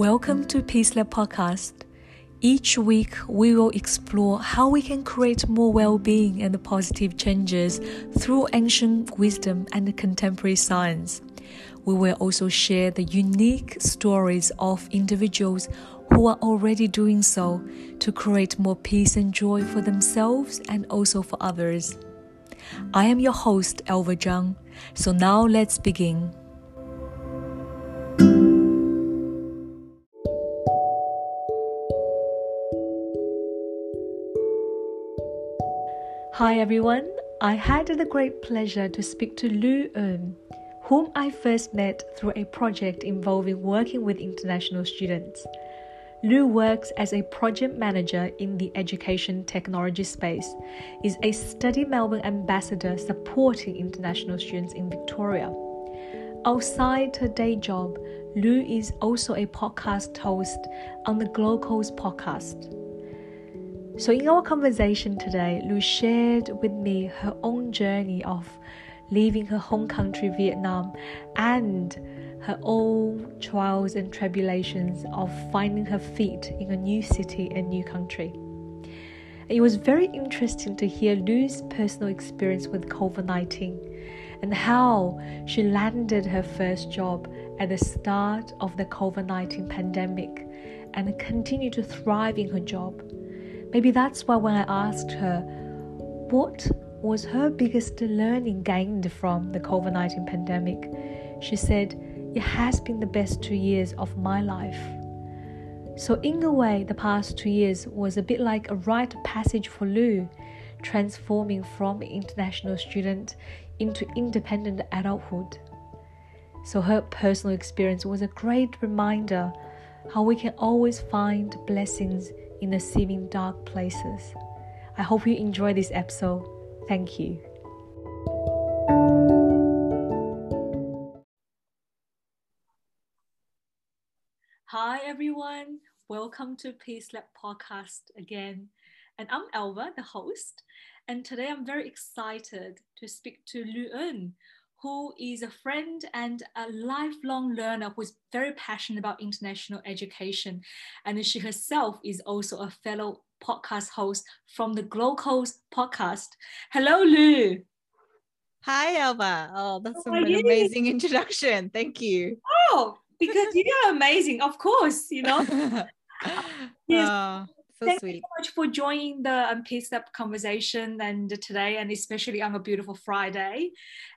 Welcome to Peace Lab Podcast. Each week, we will explore how we can create more well being and positive changes through ancient wisdom and contemporary science. We will also share the unique stories of individuals who are already doing so to create more peace and joy for themselves and also for others. I am your host, Elva Zhang. So now let's begin. Hi everyone, I had the great pleasure to speak to Lu En, whom I first met through a project involving working with international students. Lu works as a project manager in the education technology space, is a Study Melbourne ambassador supporting international students in Victoria. Outside her day job, Lu is also a podcast host on the Glocals podcast. So, in our conversation today, Lu shared with me her own journey of leaving her home country, Vietnam, and her own trials and tribulations of finding her feet in a new city and new country. It was very interesting to hear Lu's personal experience with COVID 19 and how she landed her first job at the start of the COVID 19 pandemic and continued to thrive in her job Maybe that's why when I asked her what was her biggest learning gained from the COVID 19 pandemic, she said, It has been the best two years of my life. So, in a way, the past two years was a bit like a rite of passage for Lu, transforming from international student into independent adulthood. So, her personal experience was a great reminder how we can always find blessings in the seeming dark places. I hope you enjoy this episode. Thank you. Hi, everyone. Welcome to Peace Lab podcast again. And I'm Elva, the host. And today I'm very excited to speak to Lu En, who is a friend and a lifelong learner who is very passionate about international education. And she herself is also a fellow podcast host from the Glocals podcast. Hello, Lu. Hi, Elva. Oh, that's an amazing introduction. Thank you. Oh, because you're amazing, of course, you know. yes. Oh, so Thank sweet. you so much for joining the um, Peace Lab conversation and today, and especially on a beautiful Friday.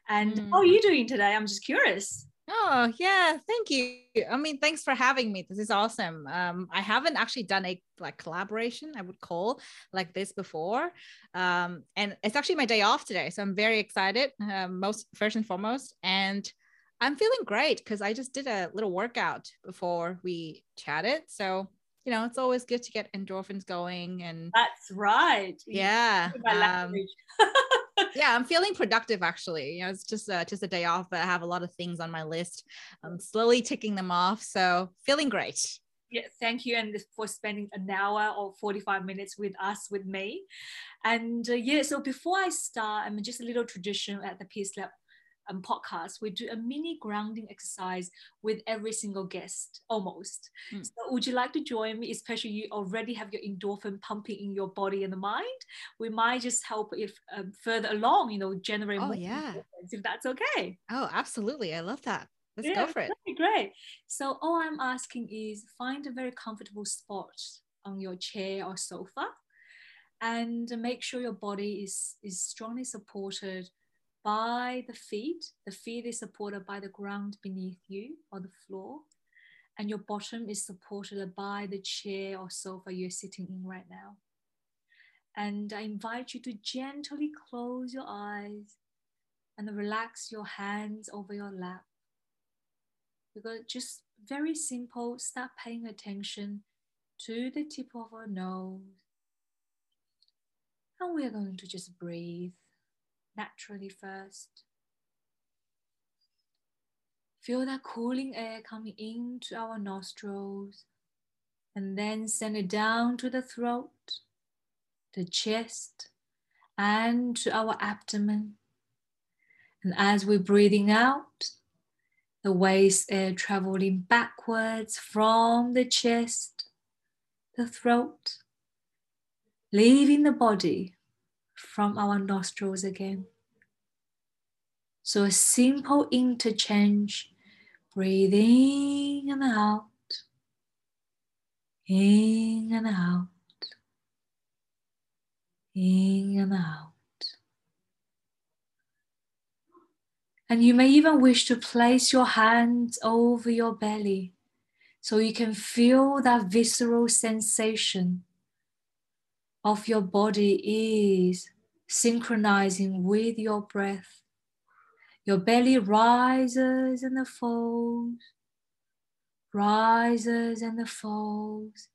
And Mm. how are you doing today? I'm just curious. Oh, yeah. Thank you. I mean, thanks for having me. This is awesome. Um, I haven't actually done a like collaboration, I would call like this before. Um, and it's actually my day off today. So I'm very excited, um, most first and foremost. And I'm feeling great because I just did a little workout before we chatted. So, you know, it's always good to get endorphins going and That's right. yeah. Um, yeah i'm feeling productive actually you know it's just uh, just a day off but i have a lot of things on my list i'm slowly ticking them off so feeling great yeah, thank you, and for spending an hour or 45 minutes with us, with me. And uh, yeah, so before I start, I'm just a little tradition at the Peace Lab um, podcast. We do a mini grounding exercise with every single guest, almost. Mm. So, would you like to join me? Especially you already have your endorphin pumping in your body and the mind. We might just help if um, further along, you know, generate Oh, more yeah. if that's okay. oh absolutely i love that let's Yeah, go for it great. So all I'm asking is find a very comfortable spot on your chair or sofa and make sure your body is, is strongly supported by the feet. The feet is supported by the ground beneath you or the floor. And your bottom is supported by the chair or sofa you're sitting in right now. And I invite you to gently close your eyes and relax your hands over your lap because just very simple start paying attention to the tip of our nose and we're going to just breathe naturally first. Feel that cooling air coming into our nostrils and then send it down to the throat the chest and to our abdomen. And as we're breathing out the waste air traveling backwards from the chest, the throat, leaving the body from our nostrils again. So a simple interchange, breathe in and out, in and out, in and out. And you may even wish to place your hands over your belly so you can feel that visceral sensation of your body is synchronizing with your breath. Your belly rises and the falls, rises and the falls,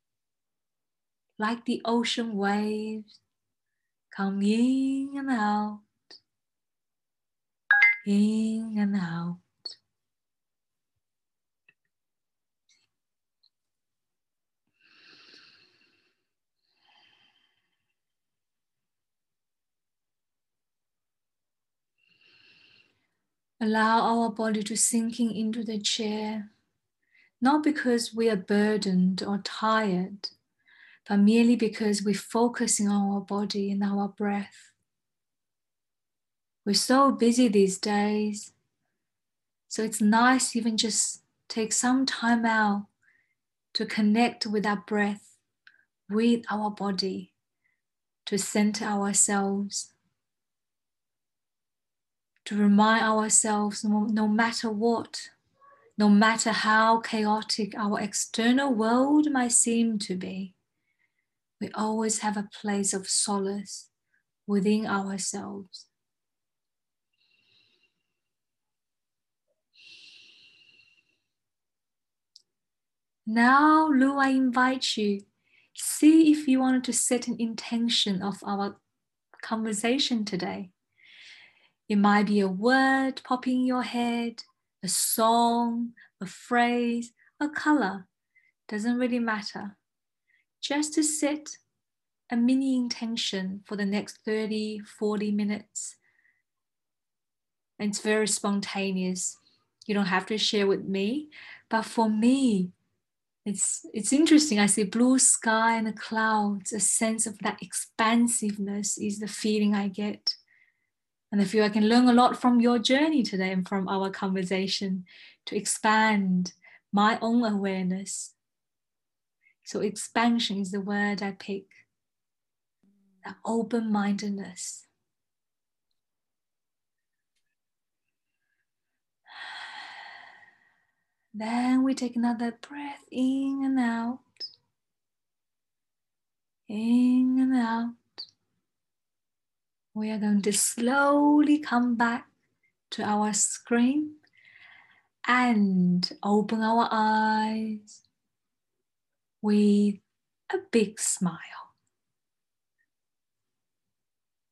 like the ocean waves come in and out in and out. Allow our body to sinking into the chair, not because we are burdened or tired, but merely because we're focusing on our body and our breath. We're so busy these days. So it's nice even just take some time out to connect with our breath, with our body, to center ourselves, to remind ourselves no, matter what, no matter how chaotic our external world might seem to be, we always have a place of solace within ourselves. Now, Lu, I invite you, see if you wanted to set an intention of our conversation today. It might be a word popping in your head, a song, a phrase, a color. Doesn't really matter. Just to set a mini intention for the next 30, 40 minutes. And it's very spontaneous. You don't have to share with me. But for me, it's it's interesting. I see blue sky and the clouds. A sense of that expansiveness is the feeling I get. And I feel I can learn a lot from your journey today and from our conversation to expand my own awareness. So expansion is the word I pick. That open-mindedness. Then we take another breath in and out. In and out. We are going to slowly come back to our screen and open our eyes with a big smile.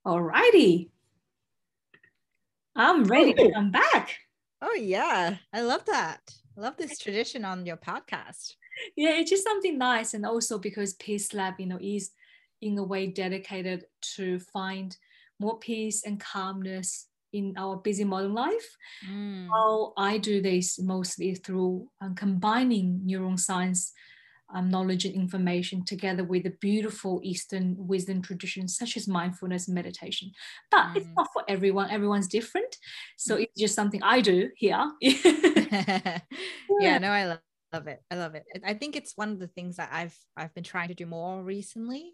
Alrighty. I'm ready to oh. come back. Oh, yeah. I love that. I love this tradition on your podcast. Yeah, it's just something nice. And also because Peace Lab, you know, is in a way dedicated to find more peace and calmness in our busy modern life. Mm. How I do this mostly through um, combining neuroscience um, knowledge and information together with the beautiful Eastern wisdom traditions such as mindfulness and meditation. But mm. it's not for everyone, everyone's different. So mm. it's just something I do here. yeah. yeah, no, I love, love it. I love it. I think it's one of the things that I've I've been trying to do more recently,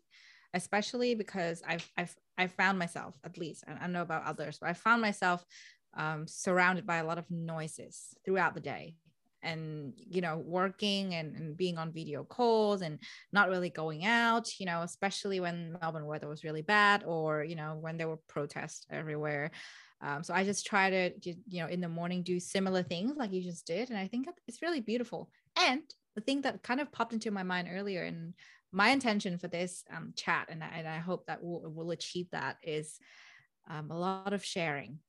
especially because I've I've I found myself at least, and I know about others, but I found myself um, surrounded by a lot of noises throughout the day. And you know working and, and being on video calls and not really going out you know especially when melbourne weather was really bad or you know when there were protests everywhere. Um, so i just try to you know in the morning do similar things like you just did. And i think it's really beautiful. And the thing that kind of popped into my mind earlier and my intention for this um, chat and I, and I hope that we'll, we'll achieve that is um, a lot of sharing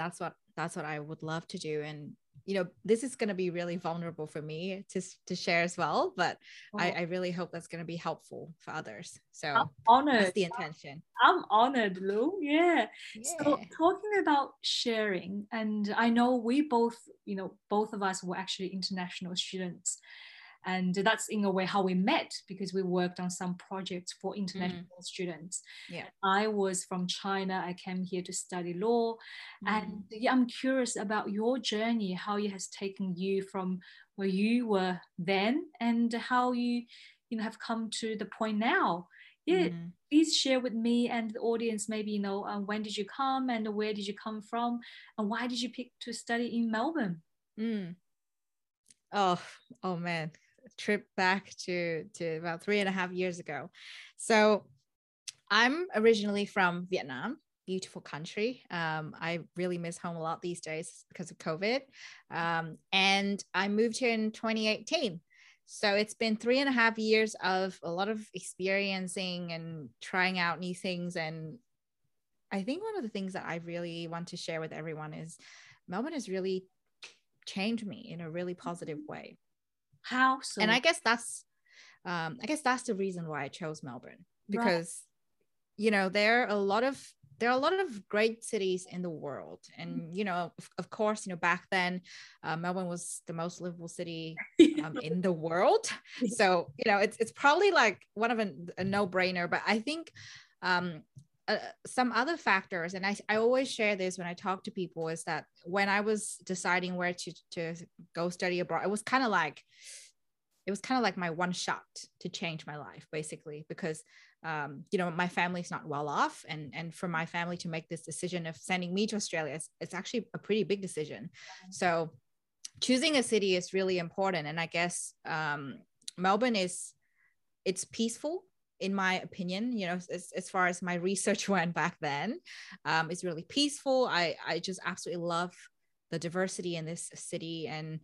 that's what that's what I would love to do. And you know, this is going to be really vulnerable for me to, to share as well, but oh. I, I, really hope that's going to be helpful for others. So I'm honored. That's the intention. I'm honored, Lu. Yeah. yeah. So talking about sharing, and I know we both, you know, both of us were actually international students and that's in a way how we met because we worked on some projects for international mm. students yeah i was from china i came here to study law mm. and yeah, i'm curious about your journey how it has taken you from where you were then and how you you know have come to the point now yeah mm. please share with me and the audience maybe you know um, when did you come and where did you come from and why did you pick to study in melbourne mm. oh oh man trip back to to about three and a half years ago. So I'm originally from Vietnam, beautiful country. Um, I really miss home a lot these days because of COVID. Um, and I moved here in 2018. So it's been three and a half years of a lot of experiencing and trying out new things. And I think one of the things that I really want to share with everyone is Melbourne has really changed me in a really positive way. How so? And I guess that's um, I guess that's the reason why I chose Melbourne because right. you know there are a lot of there are a lot of great cities in the world and you know of, of course you know back then uh, melbourne was the most livable city um, in the world so you know it's, it's probably like one of a, a no-brainer but i think um, uh, some other factors and I, I always share this when i talk to people is that when i was deciding where to, to go study abroad it was kind of like it was kind of like my one shot to change my life basically because um, you know my family's not well off and and for my family to make this decision of sending me to australia it's, it's actually a pretty big decision. So choosing a city is really important and i guess um, melbourne is it's peaceful in my opinion you know as, as far as my research went back then um, it's really peaceful. I i just absolutely love the diversity in this city. And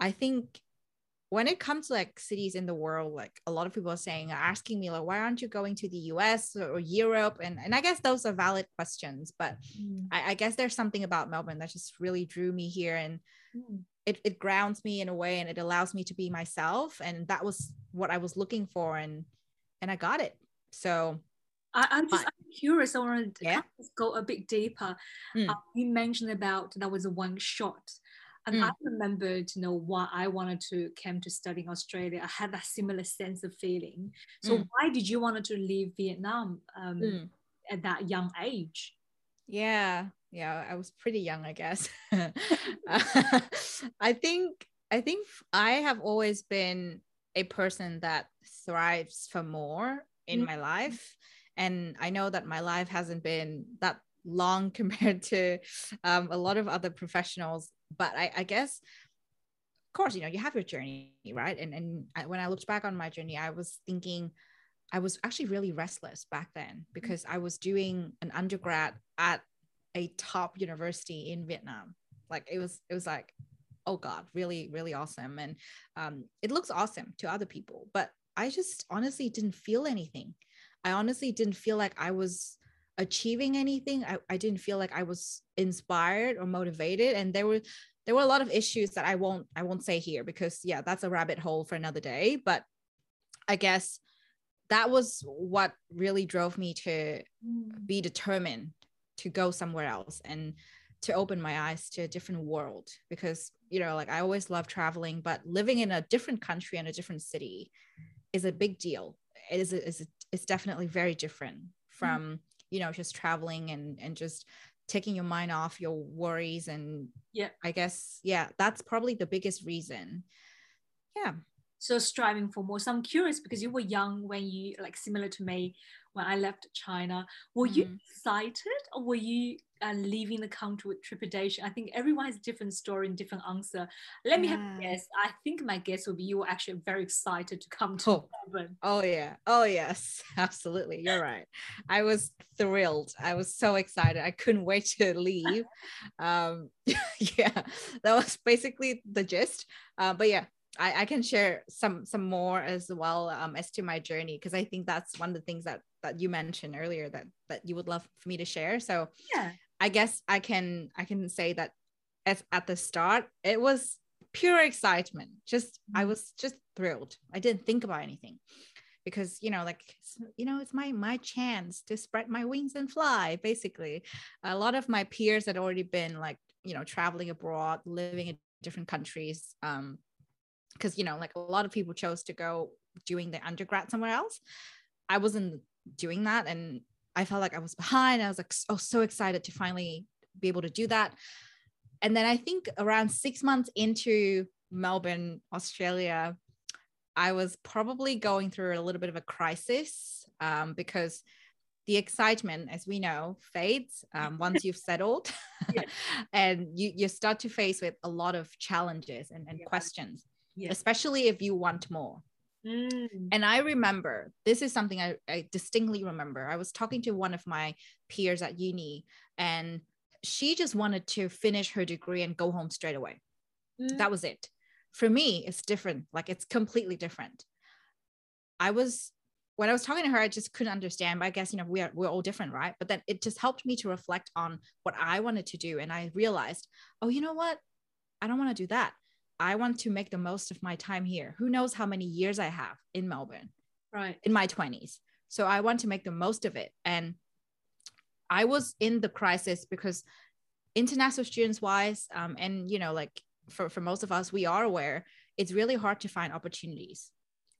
i think when it comes to like cities in the world like a lot of people are saying asking me like why aren't you going to the us or europe? And, and i guess those are valid questions but mm. I, I, guess there's something about melbourne that just really drew me here. And mm. it, it grounds me in a way and it allows me to be myself. And that was what i was looking for. And and I got it. So I, am just I'm curious. I want to yeah. go a bit deeper. Mm. Uh, you mentioned about that was a one shot. And mm. I remembered, you know, why I wanted to come to study in Australia. I had that similar sense of feeling. So mm. why did you want to leave Vietnam um, mm. at that young age? Yeah, yeah, I was pretty young, I guess. I think I think I have always been a person that thrives for more in mm-hmm. my life and i know that my life hasn't been that long compared to um, a lot of other professionals but I, I, guess of course you know you have your journey right and and I, when i looked back on my journey i was thinking i was actually really restless back then mm-hmm. because i was doing an undergrad at a top university in vietnam like it was it was like oh god really really awesome. And um, it looks awesome to other people but i just honestly didn't feel anything. I honestly didn't feel like i was achieving anything. I, I didn't feel like i was inspired or motivated. And there were there were a lot of issues that i won't i won't say here because yeah that's a rabbit hole for another day. But i guess that was what really drove me to mm. be determined to go somewhere else and to open my eyes to a different world because you know like i always love traveling but living in a different country and a different city is a big deal. It is a, is it's definitely very different from mm-hmm. you know just traveling and and just taking your mind off your worries and yeah. I guess yeah that's probably the biggest reason. Yeah. So striving for more. So i'm curious because you were young when you like similar to me when i left china were mm. you excited or were you uh, leaving the country with trepidation? I think everyone has a different story and different answer. Let me have a guess. I think my guess would be you were actually very excited to come to oh. Melbourne. oh yeah. Oh yes. Absolutely. You're right. I was thrilled. I was so excited. I couldn't wait to leave. Um yeah. That was basically the gist. Uh, but yeah I, I can share some some more as well um, as to my journey because I think that's one of the things that that you mentioned earlier that that you would love for me to share. So yeah, I guess I can I can say that as at the start, it was pure excitement. Just mm-hmm. I was just thrilled. I didn't think about anything because you know like you know it's my my chance to spread my wings and fly basically a lot of my peers had already been like you know traveling abroad living in different countries um because you know like a lot of people chose to go doing the undergrad somewhere else i wasn't doing that and i felt like i was behind i was like oh so excited to finally be able to do that and then I think around six months into Melbourne, Australia, I was probably going through a little bit of a crisis um, because the excitement, as we know, fades um, once you've settled, and you you start to face with a lot of challenges and, and yeah. questions, yeah. especially if you want more. Mm. And I remember this is something I, I distinctly remember. I was talking to one of my peers at uni, and she just wanted to finish her degree and go home straight away. Mm. That was it. For me, it's different. Like it's completely different. I was when I was talking to her, I just couldn't understand. But I guess you know we are we're all different, right? But then it just helped me to reflect on what I wanted to do, and I realized, oh, you know what? I don't want to do that. I want to make the most of my time here. Who knows how many years I have in Melbourne? Right. In my 20s. So I want to make the most of it. And I was in the crisis because international students wise, um, and you know, like for, for most of us, we are aware it's really hard to find opportunities.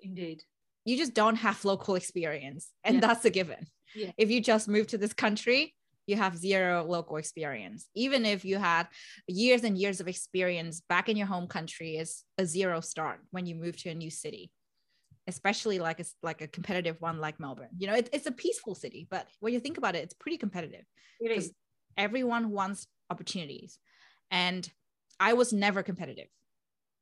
Indeed. You just don't have local experience, and yeah. that's a given. Yeah. If you just move to this country, you have zero local experience. Even if you had years and years of experience back in your home country, is a zero start when you move to a new city especially like a, like a competitive one like Melbourne. You know, it, it's a peaceful city, but when you think about it, it's pretty competitive because everyone wants opportunities. And I was never competitive,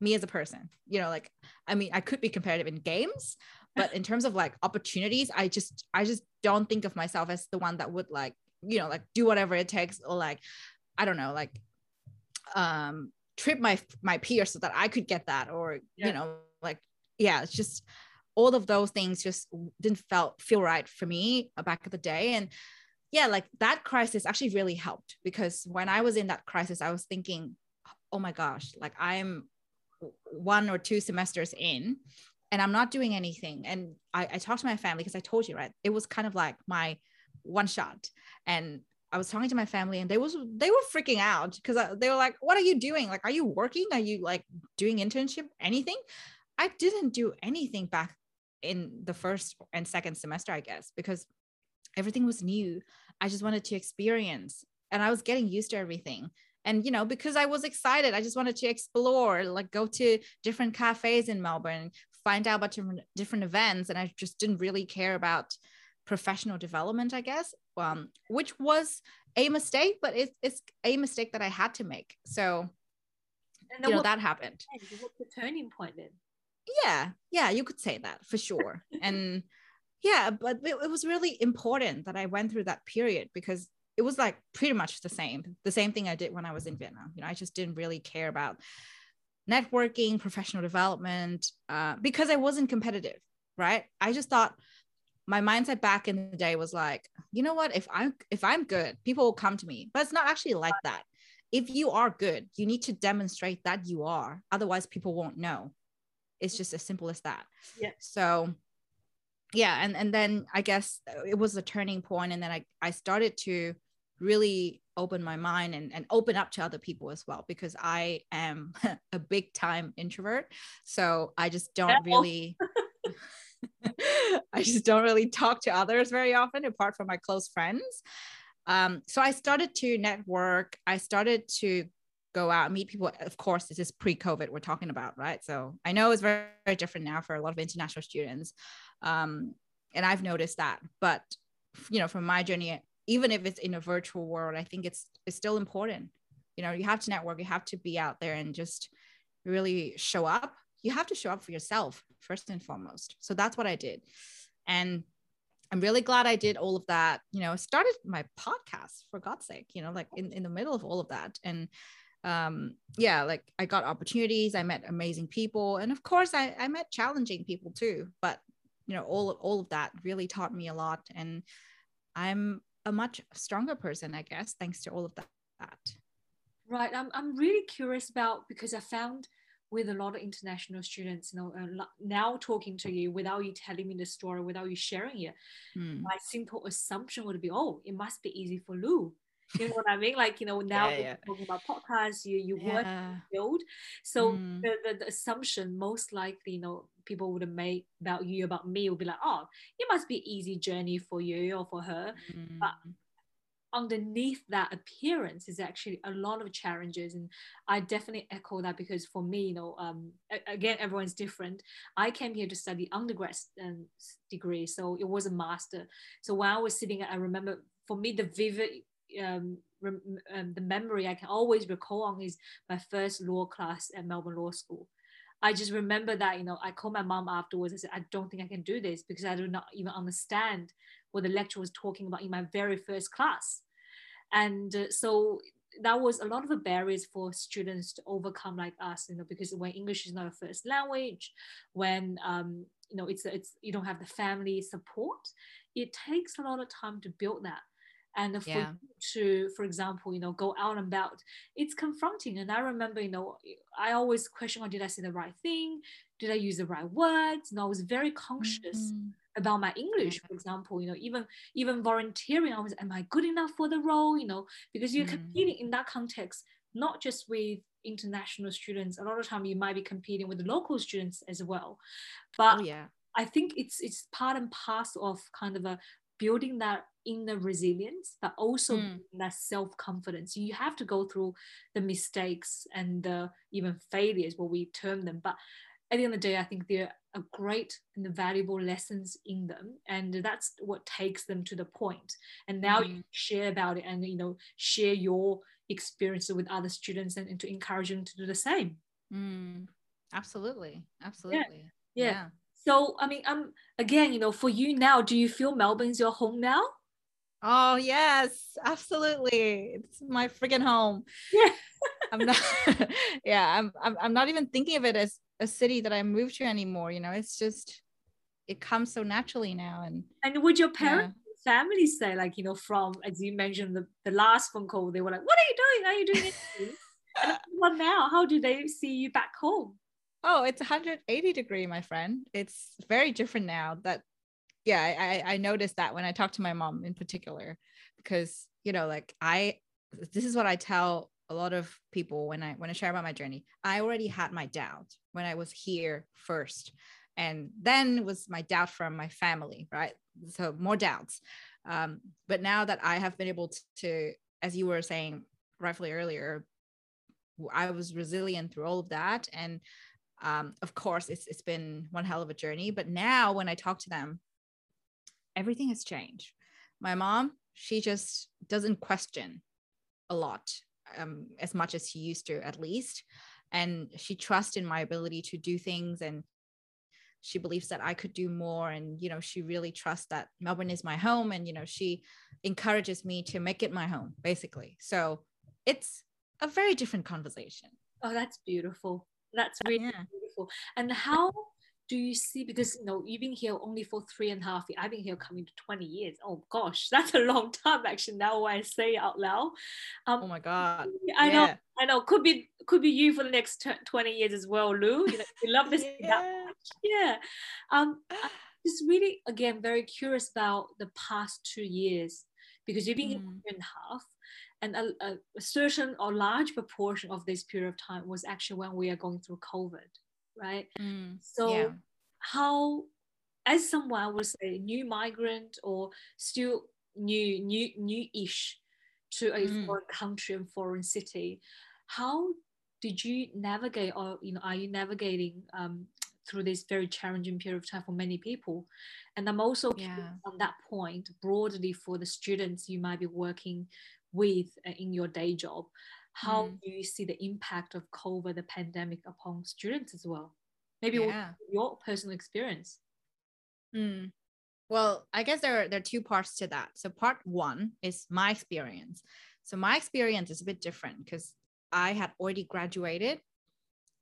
me as a person. You know, like I mean, I could be competitive in games, but in terms of like opportunities, I just I just don't think of myself as the one that would like you know like do whatever it takes or like I don't know like um trip my my peers so that I could get that or yeah. you know like yeah it's just all of those things just didn't felt feel right for me back in the day. And yeah like that crisis actually really helped because when i was in that crisis i was thinking oh my gosh like i'm one or two semesters in and i'm not doing anything. And i, I talked to my family because i told you right? It was kind of like my one shot and I was talking to my family and they was they were freaking out because they were like, "What are you doing? Like, are you working? Are you like doing internship? Anything?" I didn't do anything back in the first and second semester, I guess, because everything was new. I just wanted to experience and I was getting used to everything. And, you know, because I was excited, I just wanted to explore, like go to different cafes in Melbourne, find out about different, different events. And I just didn't really care about professional development, I guess, um, which was a mistake, but it's, it's a mistake that I had to make. So, and you know, that happened. What's the turning point then? yeah yeah you could say that for sure and yeah but it, it was really important that i went through that period because it was like pretty much the same the same thing i did when i was in vietnam you know i just didn't really care about networking professional development uh, because i wasn't competitive right i just thought my mindset back in the day was like you know what? If i'm if i'm good people will come to me. But it's not actually like that. If you are good you need to demonstrate that you are. Otherwise people won't know. It's just as simple as that. Yeah. So yeah, and and then I guess it was a turning point, and then I I started to really open my mind and, and open up to other people as well because I am a big time introvert. So I just don't really I just don't really talk to others very often apart from my close friends. Um, so I started to network. I started to go out meet people. Of course this is pre-covid we're talking about right? So i know it's very, very different now for a lot of international students. Um, and i've noticed that. But you know from my journey even if it's in a virtual world i think it's it's still important. You know you have to network. You have to be out there and just really show up you have to show up for yourself first and foremost. So that's what i did. And i'm really glad i did all of that. You know started my podcast for god's sake you know like in, in the middle of all of that. And um yeah like i got opportunities. I met amazing people. And of course i, I met challenging people too. But you know all all of that really taught me a lot. And i'm a much stronger person i guess thanks to all of that. Right. I'm, I'm really curious about because I found with a lot of international students, you know, uh, now talking to you without you telling me the story, without you sharing it, mm. my simple assumption would be, oh, it must be easy for Lu. You know what I mean? Like, you know, now yeah, yeah. talking about podcasts, you you yeah. work field. So mm. the, the, the, assumption most likely, you know, people would have made about you, about me, would be like, oh, it must be easy journey for you or for her. Mm. But underneath that appearance is actually a lot of challenges and i definitely echo that because for me you know um, again everyone's different i came here to study undergrad um, degree so it was a master so when i was sitting i remember for me the vivid um, um, the memory i can always recall on is my first law class at melbourne law school I just remember that, you know, I called my mom afterwards. I said, I don't think I can do this because I do not even understand what the lecturer was talking about in my very first class. And uh, so that was a lot of the barriers for students to overcome like us, you know, because when English is not a first language, when um, you know it's it's you don't have the family support, it takes a lot of time to build that. And for yeah. to, for example, you know, go out and about, it's confronting. And I remember, you know, I always question, oh, did I say the right thing? Did I use the right words? And I was very conscious mm-hmm about my English, for example, you know, even even volunteering, I was, am I good enough for the role? You know, because you're mm. competing in that context, not just with international students. A lot of time you might be competing with the local students as well. But oh, yeah. I think it's it's part and parcel of kind of a building that inner resilience, but also mm. that self confidence. You have to go through the mistakes and the even failures, what we term them. But at the end of the day, I think they're a great and valuable lessons in them, and that's what takes them to the point. And now mm-hmm. you share about it, and you know, share your experiences with other students, and, and to encourage them to do the same. Mm. Absolutely, absolutely, yeah. yeah. yeah. So, I mean, um, again, you know, for you now, do you feel Melbourne's your home now? Oh yes, absolutely. It's my freaking home. Yeah. I'm not yeah, I'm, I'm I'm not even thinking of it as a city that I moved to anymore. You know, it's just it comes so naturally now. And and would your parents yeah. family say, like, you know, from as you mentioned the, the last phone call, they were like, What are you doing? Are you doing it? and what now? How do they see you back home? Oh, it's 180 degree, my friend. It's very different now. That yeah, I I noticed that when I talked to my mom in particular, because you know, like I this is what I tell a lot of people when I when I share about my journey. I already had my doubt when I was here first, and then was my doubt from my family, right? So more doubts. Um, but now that I have been able to, as you were saying rightfully earlier, I was resilient through all of that, and um, of course, it's it's been one hell of a journey. But now when I talk to them, everything has changed. My mom, she just doesn't question a lot um, as much as she used to, at least. And she trusts in my ability to do things and she believes that I could do more. And, you know, she really trusts that Melbourne is my home. And, you know, she encourages me to make it my home, basically. So it's a very different conversation. Oh, that's beautiful. That's really yeah. beautiful. And how do you see because you know you've been here only for three and a half years i've been here coming to 20 years. Oh gosh that's a long time actually now i say out loud. Um, oh my god. I yeah. know i know could be could be you for the next t- 20 years as well lu. You know we love this yeah. yeah. Um I'm just really again very curious about the past two years because you've been mm. here two and a half and a, a certain or large proportion of this period of time was actually when we are going through covid right? Mm, so yeah. how, as someone would say, new migrant or still new, new, new-ish to a mm. foreign country and foreign city, how did you navigate, or you know, are you navigating um, through this very challenging period of time for many people? And I'm also yeah. on that point broadly for the students you might be working with uh, in your day job how mm. do you see the impact of COVID, the pandemic, upon students as well? Maybe yeah. your personal experience. Mm. Well, I guess there are, there are two parts to that. So, part one is my experience. So, my experience is a bit different because I had already graduated.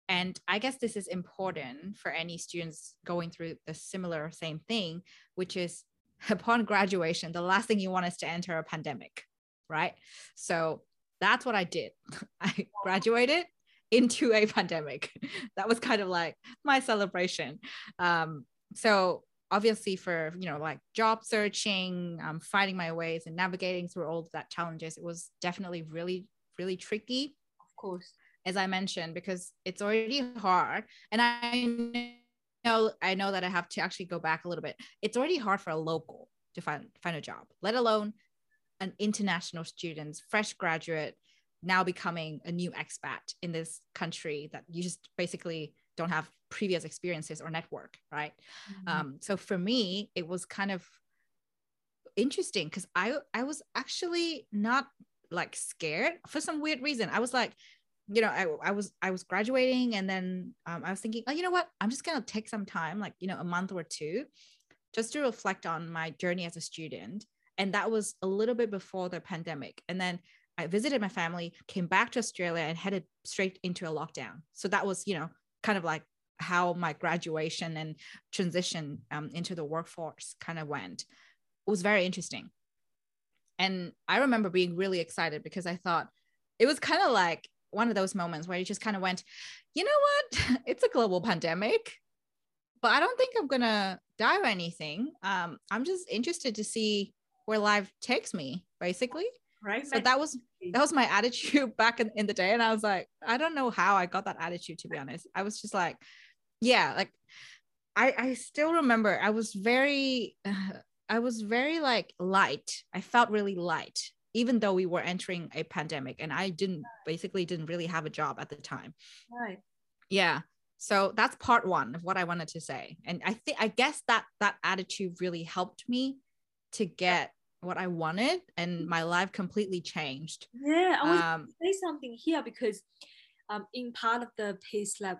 And I guess this is important for any students going through the similar same thing, which is upon graduation, the last thing you want is to enter a pandemic, right? So that's what I did. I graduated into a pandemic. that was kind of like my celebration. Um, so obviously for you know like job searching, um, finding my ways and navigating through all of that challenges, it was definitely really really tricky. Of course, as I mentioned, because it's already hard, and I know I know that I have to actually go back a little bit. It's already hard for a local to find find a job, let alone an international student, fresh graduate, now becoming a new expat in this country that you just basically don't have previous experiences or network, right? Mm-hmm. Um, so for me, it was kind of interesting because I I was actually not like scared for some weird reason. I was like, you know, I, I was I was graduating and then um, I was thinking, oh, you know what? I'm just gonna take some time, like you know, a month or two, just to reflect on my journey as a student. And that was a little bit before the pandemic. And then I visited my family, came back to Australia, and headed straight into a lockdown. So that was, you know, kind of like how my graduation and transition um, into the workforce kind of went. It was very interesting. And I remember being really excited because I thought it was kind of like one of those moments where you just kind of went, you know what? It's a global pandemic, but I don't think I'm going to die or anything. Um, I'm just interested to see where life takes me, basically. Right so that was that was my attitude back in, in the day. And i was like i don't know how i got that attitude to be honest. I was just like yeah like i i still remember i was very uh, i was very like light. I felt really light even though we were entering a pandemic and i didn't basically didn't really have a job at the time. Right. Yeah. So that's part one of what i wanted to say. And i think i guess that that attitude really helped me to get what I wanted, and my life completely changed. Yeah, I want um, to say something here because um, in part of the Peace Lab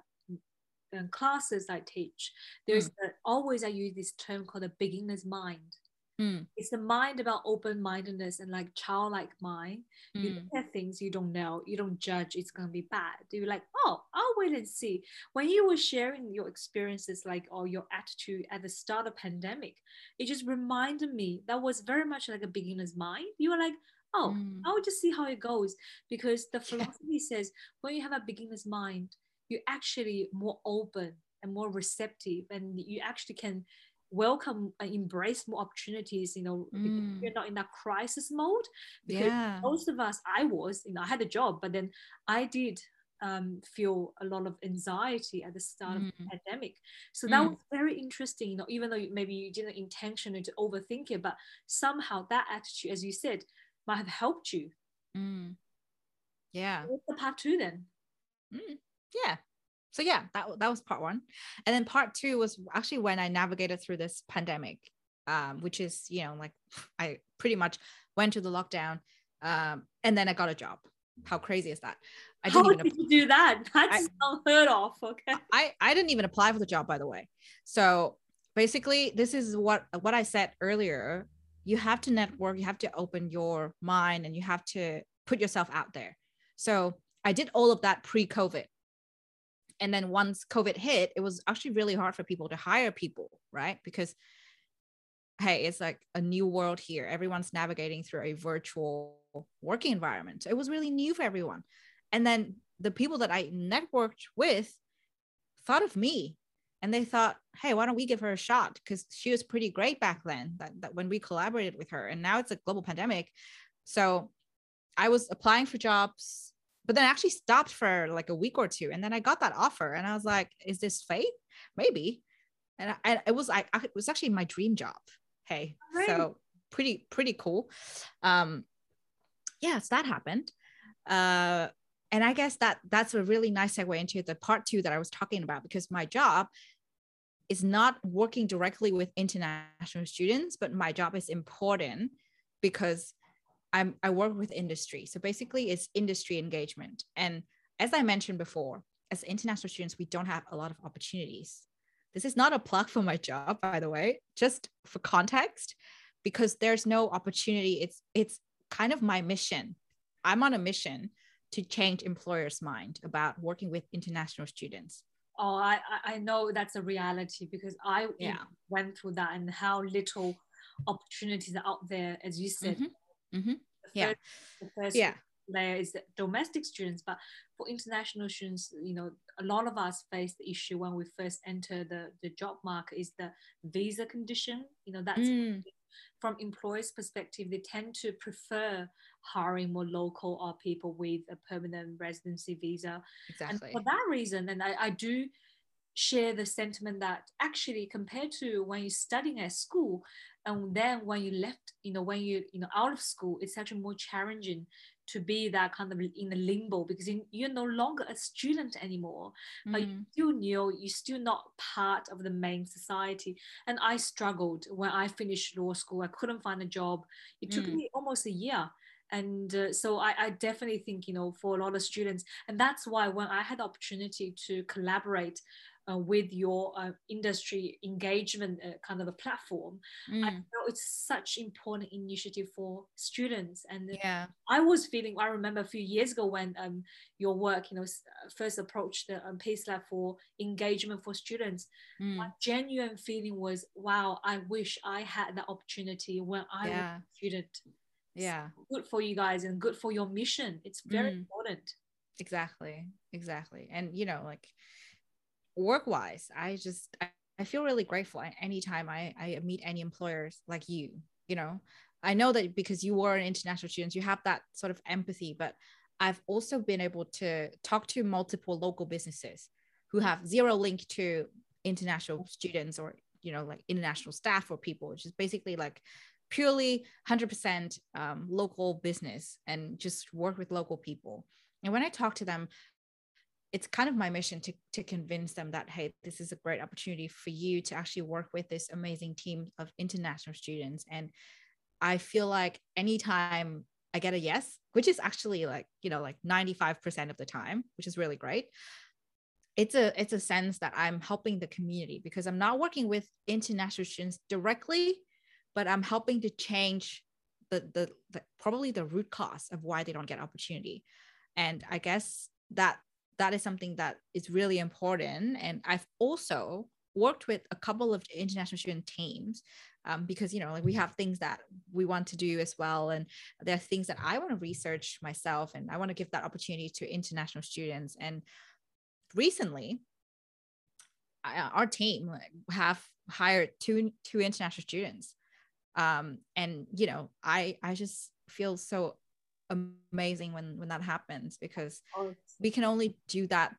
classes I teach, there's mm. a, always I use this term called the beginner's mind. Mm. It's the mind about open mindedness and like childlike mind. Mm. You look at things you don't know, you don't judge it's gonna be bad. You're like, oh, I'll wait and see. When you were sharing your experiences, like or your attitude at the start of pandemic, it just reminded me that was very much like a beginner's mind. You were like, oh, mm. I'll just see how it goes. Because the philosophy says when you have a beginner's mind, you're actually more open and more receptive and you actually can welcome and embrace more opportunities you know mm. you're not in that crisis mode because yeah. most of us i was you know i had a job but then i did um, feel a lot of anxiety at the start mm. of the mm. pandemic so that mm. was very interesting you know even though maybe you didn't intentionally to overthink it but somehow that attitude as you said might have helped you mm. yeah what's the part two then mm. yeah so yeah that, that was part one. And then part two was actually when i navigated through this pandemic um, which is you know like i pretty much went to the lockdown um, and then i got a job. How crazy is that? I didn't how even did you do that? That's I, unheard of okay. I, I didn't even apply for the job by the way. So basically this is what what i said earlier. You have to network you have to open your mind and you have to put yourself out there. So i did all of that pre-covid and then once covid hit it was actually really hard for people to hire people right? Because hey it's like a new world here. Everyone's navigating through a virtual working environment. It was really new for everyone. And then the people that i networked with thought of me and they thought hey why don't we give her a shot? Because she was pretty great back then that, that when we collaborated with her. And now it's a global pandemic. So i was applying for jobs but then I actually stopped for like a week or two and then I got that offer and I was like is this fate? Maybe. And, I, and it was I, it was actually my dream job. Hey right. so pretty pretty cool. Um yes that happened. Uh and I guess that that's a really nice segue into the part two that I was talking about because my job is not working directly with international students, but my job is important because I'm, I work with industry. So basically, it's industry engagement. And as I mentioned before, as international students, we don't have a lot of opportunities. This is not a plug for my job, by the way, just for context, because there's no opportunity. It's it's kind of my mission. I'm on a mission to change employers' mind about working with international students. Oh, I I know that's a reality because I yeah. went through that and how little opportunities are out there, as you said. Mm-hmm Mm-hmm. yeah. First, yeah. layer is the domestic students, but for international students, you know, a lot of us face the issue when we first enter the, the job market is the visa condition. You know, that's mm. from employers' perspective, they tend to prefer hiring more local or people with a permanent residency visa. Exactly. And for that reason, and I, I do share the sentiment that actually compared to when you're studying at school and then when you left you know when you you know out of school it's actually more challenging to be that kind of in the limbo because you're no longer a student anymore mm. but you mm. still know you're still not part of the main society and i struggled when i finished law school i couldn't find a job it took mm. me almost a year and uh, so I, I, definitely think you know for a lot of students and that's why when i had the opportunity to collaborate uh, with your uh, industry engagement uh, kind of a platform. Mm. I know it's such important initiative for students. And yeah, I was feeling. I remember a few years ago when um, your work, you know, uh, first approached the um, Peace Lab for engagement for students. Mm. My genuine feeling was, wow, I wish I had that opportunity when I yeah. was a student. Yeah, so good for you guys and good for your mission. It's very mm. important. Exactly, exactly, and you know, like work wise, I just I, I feel really grateful anytime I, I meet any employers like you. You know, I know that because you were an international student, you have that sort of empathy, but I've also been able to talk to multiple local businesses who have zero link to international students or you know like international staff or people which is basically like purely 100% um, local business and just work with local people and when i talk to them it's kind of my mission to to convince them that hey this is a great opportunity for you to actually work with this amazing team of international students. And i feel like anytime i get a yes which is actually like you know like 95% of the time which is really great it's a it's a sense that i'm helping the community because i'm not working with international students directly but i'm helping to change the the, the probably the root cause of why they don't get opportunity. And i guess that that is something that is really important. And I've also worked with a couple of international student teams um, because you know like we have things that we want to do as well. And there are things that i want to research myself and i want to give that opportunity to international students. And recently I, our team have hired two two international students. Um, and you know i i just feel so amazing when when that happens because oh. we can only do that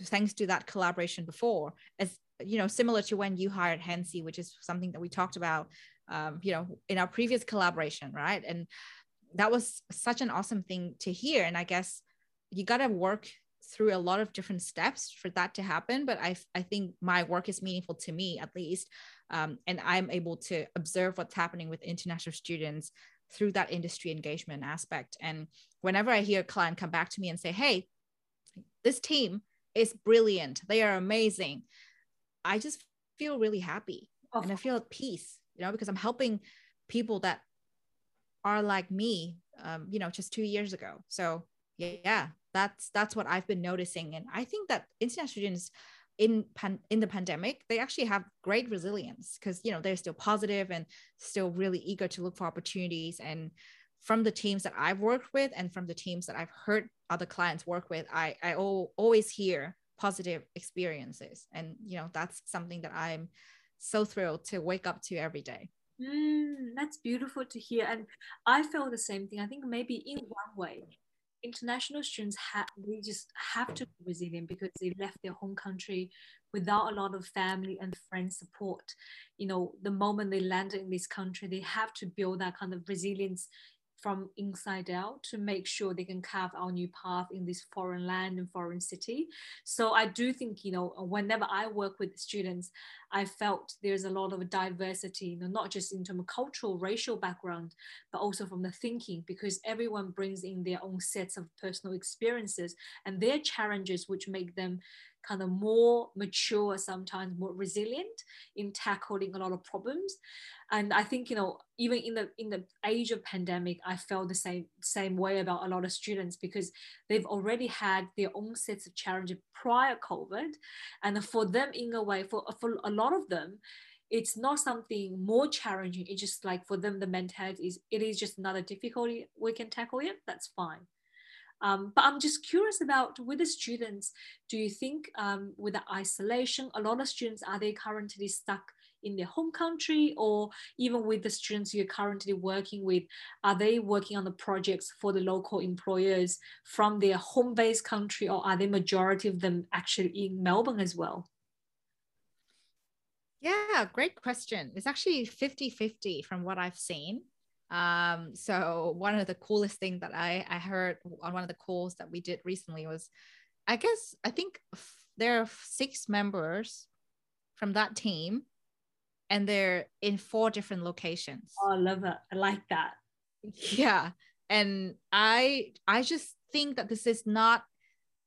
thanks to that collaboration before. As you know similar to when you hired Hensi which is something that we talked about um, you know in our previous collaboration right? And that was such an awesome thing to hear. And I guess you got to work through a lot of different steps for that to happen. But I I think my work is meaningful to me at least. Um, and I'm able to observe what's happening with international students through that industry engagement aspect. And whenever I hear a client come back to me and say, hey, this team is brilliant, they are amazing, I just feel really happy and I feel at peace, you know, because I'm helping people that are like me, um, you know, just two years ago. So yeah, that's that's what I've been noticing, and I think that international students in pan- in the pandemic they actually have great resilience because you know they're still positive and still really eager to look for opportunities. And from the teams that i've worked with and from the teams that i've heard other clients work with i i always hear positive experiences. And you know that's something that i'm so thrilled to wake up to every day. Mm, that's beautiful to hear. And i feel the same thing. I think maybe in one way international students have they just have to be resilient because they left their home country without a lot of family and friend support. You know the moment they land in this country they have to build that kind of resilience from inside out to make sure they can carve our new path in this foreign land and foreign city. So I do think, you know, whenever I work with students, I felt there's a lot of diversity, you know, not just in terms of cultural, racial background, but also from the thinking, because everyone brings in their own sets of personal experiences and their challenges, which make them kind of more mature, sometimes more resilient in tackling a lot of problems. And I think you know even in the in the age of pandemic, I felt the same same way about a lot of students because they've already had their own sets of challenges prior COVID, and for them in a way for for a lot of them it's not something more challenging. It's just like for them, the mentality is it is just another difficulty. We can tackle it. That's fine. Um, but I'm just curious about with the students, do you think um, with the isolation, a lot of students are they currently stuck in their home country or even with the students you're currently working with, are they working on the projects for the local employers from their home based country or are the majority of them actually in Melbourne as well? Yeah, great question. It's actually 50 50 from what I've seen. Um, so one of the coolest things that I, I heard on one of the calls that we did recently was, I guess, I think f- there are six members from that team and they're in four different locations. Oh, I love it. I like that. Yeah. And I I just think that this is not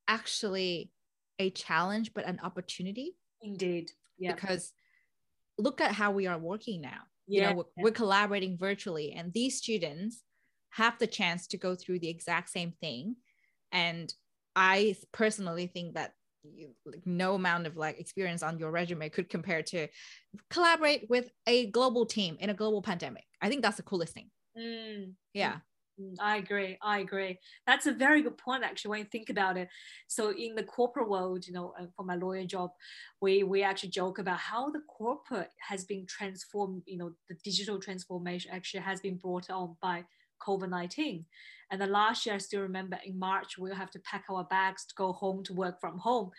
actually a challenge, but an opportunity. Indeed. Yeah. Because look at how we are working now yeah. you know we're, we're collaborating virtually and these students have the chance to go through the exact same thing and i personally think that you, like, no amount of like experience on your resume could compare to collaborate with a global team in a global pandemic i think that's the coolest thing mm. yeah I agree. I agree. That's a very good point, actually, when you think about it. So, in the corporate world, you know, uh, for my lawyer job, we we actually joke about how the corporate has been transformed. You know, the digital transformation actually has been brought on by COVID nineteen. And then last year, I still remember in March, we'll have to pack our bags to go home to work from home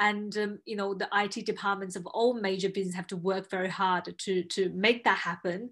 and um, you know the IT departments of all major business have to work very hard to to make that happen.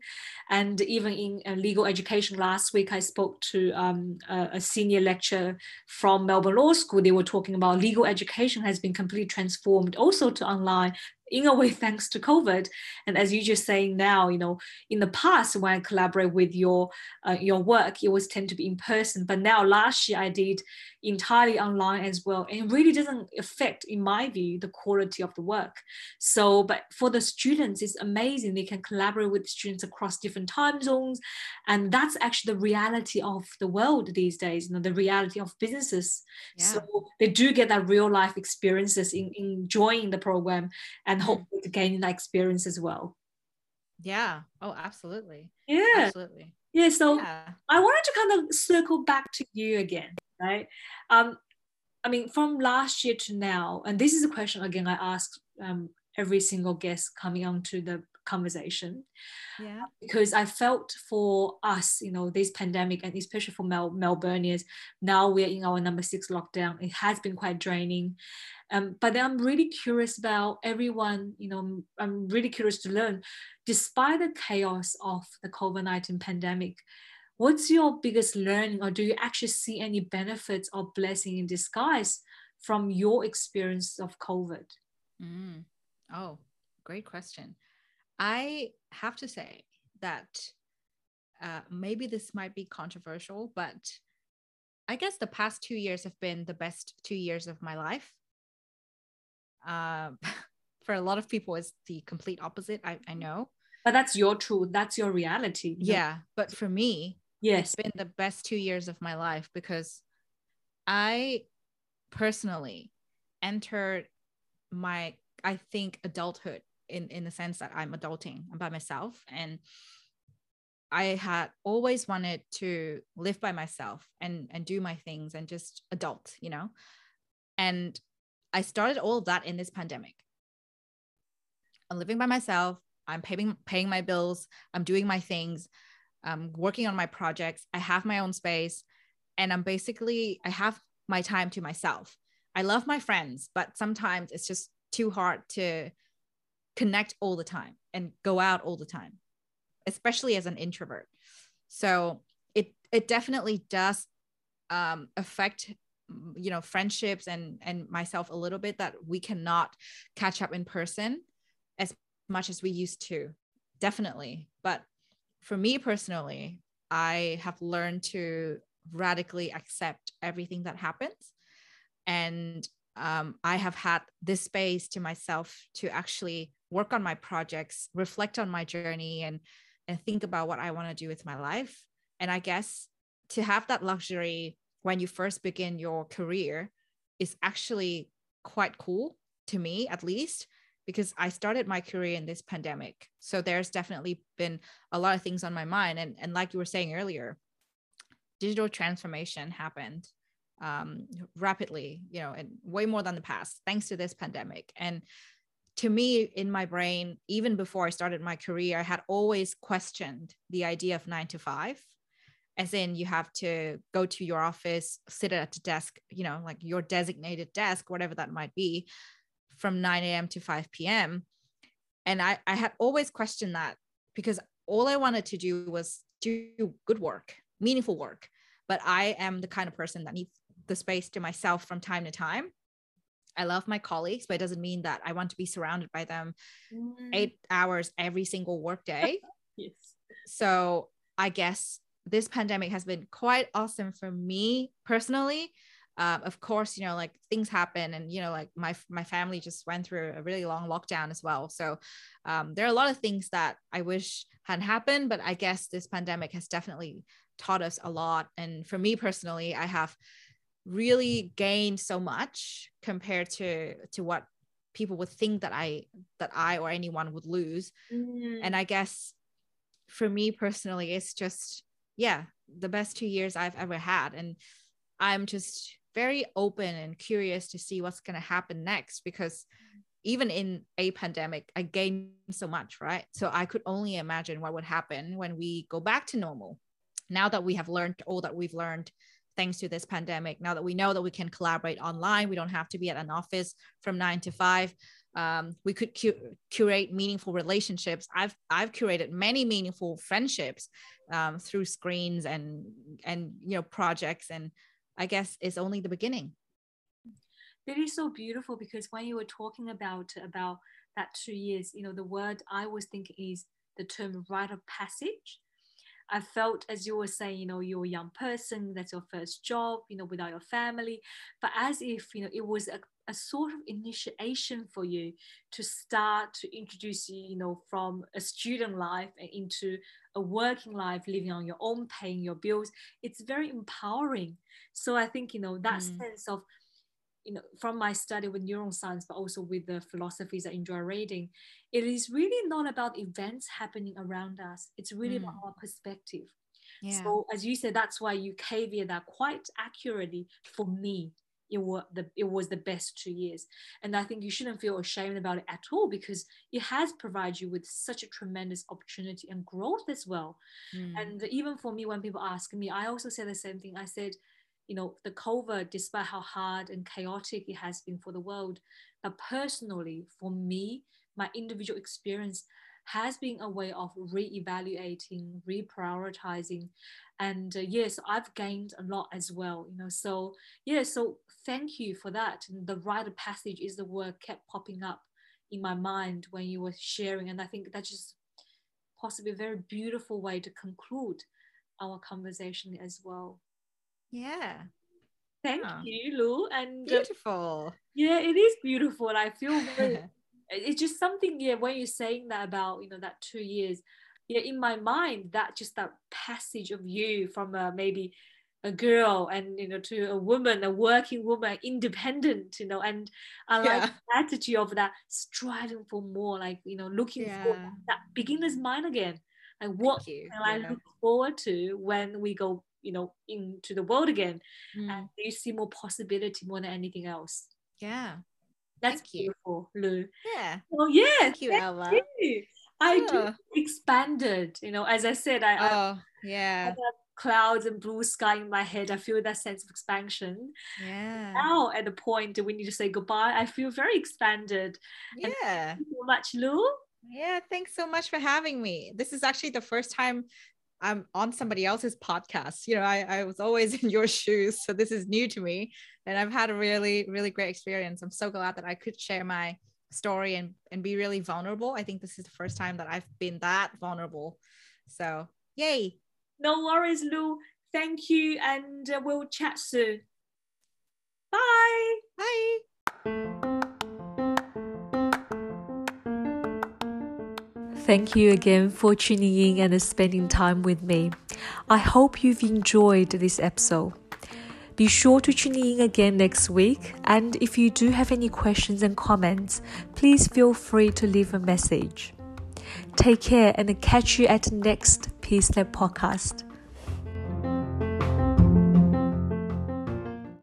And even in uh, legal education, last week I spoke to um, a, a, senior lecturer from Melbourne Law School. They were talking about legal education has been completely transformed also to online in a way thanks to covid. And as you just saying now you know in the past when i collaborate with your uh, your work it was tend to be in person. But now last year i did entirely online as well. And it really doesn't affect in my view the quality of the work. So but for the students it's amazing they can collaborate with students across different time zones. And that's actually the reality of the world these days you know the reality of businesses. Yeah. so they do get that real life experiences in, in enjoying the program and hopefully to gain that experience as well. Yeah. Oh absolutely. Yeah. Absolutely. Yeah so yeah. i wanted to kind of circle back to you again right? Um i mean from last year to now and this is a question again i ask um, every single guest coming on to the conversation. Yeah. Because i felt for us you know this pandemic and especially for Mel- melburnians now we're in our number six lockdown. It has been quite draining. Um, but then i'm really curious about everyone you know i'm really curious to learn despite the chaos of the covid-19 pandemic what's your biggest learning or do you actually see any benefits or blessing in disguise from your experience of covid mm. oh great question I have to say that uh, maybe this might be controversial, but I guess the past two years have been the best two years of my life. Uh, for a lot of people, it's the complete opposite. I, I know. But that's your truth. That's your reality. Yeah. But for me, yes, been the best two years of my life because I personally entered my, I think, adulthood in in the sense that I'm adulting by myself and I had always wanted to live by myself and and do my things and just adult, you know. And I started all of that in this pandemic. I'm living by myself. I'm paying paying my bills. I'm doing my things. I'm working on my projects. I have my own space, and I'm basically I have my time to myself. I love my friends, but sometimes it's just too hard to connect all the time and go out all the time especially as an introvert so it it definitely does um, affect you know friendships and and myself a little bit that we cannot catch up in person as much as we used to definitely but for me personally i have learned to radically accept everything that happens and um, i have had this space to myself to actually work on my projects, reflect on my journey, and and think about what I want to do with my life. And I guess to have that luxury when you first begin your career is actually quite cool to me, at least, because I started my career in this pandemic. So there's definitely been a lot of things on my mind. And, and like you were saying earlier, digital transformation happened um, rapidly, you know, and way more than the past, thanks to this pandemic. And to me, in my brain, even before I started my career, I had always questioned the idea of nine to five, as in you have to go to your office, sit at a desk, you know, like your designated desk, whatever that might be, from 9 a.m. to 5 p.m. And I, I had always questioned that because all I wanted to do was do good work, meaningful work. But I am the kind of person that needs the space to myself from time to time. I love my colleagues, but it doesn't mean that I want to be surrounded by them mm. eight hours every single workday. yes. So I guess this pandemic has been quite awesome for me personally. Um, of course, you know, like things happen, and you know, like my my family just went through a really long lockdown as well. So um, there are a lot of things that I wish hadn't happened, but I guess this pandemic has definitely taught us a lot. And for me personally, I have really gained so much compared to to what people would think that I that I or anyone would lose. Mm. And I guess for me personally, it's just yeah, the best two years I've ever had. And I'm just very open and curious to see what's gonna happen next because even in a pandemic, I gained so much, right? So I could only imagine what would happen when we go back to normal. Now that we have learned all that we've learned thanks to this pandemic. Now that we know that we can collaborate online, we don't have to be at an office from nine to five. Um, we could cu- curate meaningful relationships. I've I've curated many meaningful friendships um, through screens and and you know projects, and I guess it's only the beginning. That is so beautiful because when you were talking about about that two years, you know, the word I was thinking is the term rite of passage I felt, as you were saying, you know, you're a young person, that's your first job, you know, without your family, but as if, you know, it was a, a sort of initiation for you to start to introduce you, you know, from a student life into a working life, living on your own, paying your bills. It's very empowering. So I think, you know, that mm. sense of, you know, from my study with neuroscience, but also with the philosophies I enjoy reading, it is really not about events happening around us. It's really mm. about our perspective. Yeah. So as you said, that's why you caveat that quite accurately for me. It was the it was the best two years, and I think you shouldn't feel ashamed about it at all because it has provided you with such a tremendous opportunity and growth as well. Mm. And even for me, when people ask me, I also say the same thing. I said, you know, the COVID, despite how hard and chaotic it has been for the world, but personally, for me, my individual experience has been a way of re-evaluating, reprioritizing, and uh, yes, I've gained a lot as well. You know, so yeah, so thank you for that. And the rite of passage is the word kept popping up in my mind when you were sharing, and I think that's just possibly a very beautiful way to conclude our conversation as well. Yeah. Thank you, Lu. And uh, beautiful. Uh, yeah, it is beautiful. I feel very, it's just something, yeah, when you're saying that about, you know, that two years, yeah, in my mind, that just that passage of you from uh, maybe a girl and you know to a woman a working woman independent you know and i like yeah. the attitude of that striving for more like you know looking yeah. for that beginner's mind again and what can i look forward to when we go you know into the world again mm. and you see more possibility more than anything else yeah that's thank beautiful you. Lu. yeah. Well yeah thank you ella. you. i expanded you know as i said i, oh, I yeah. clouds and blue sky in my head. I feel that sense of expansion. Yeah. Now at the point that we need to say goodbye i feel very expanded. Yeah. thank you so much lu yeah thanks so much for having me. This is actually the first time I'm on somebody else's podcast. You know, I, I was always in your shoes. So this is new to me. And I've had a really, really great experience. I'm so glad that I could share my story and, and be really vulnerable. I think this is the first time that I've been that vulnerable. So, yay. No worries, Lu. Thank you. And uh, we'll chat soon. Bye. Bye. Thank you again for tuning in and spending time with me. I hope you've enjoyed this episode. Be sure to tune in again next week, and if you do have any questions and comments, please feel free to leave a message. Take care and catch you at the next Peace Lab podcast.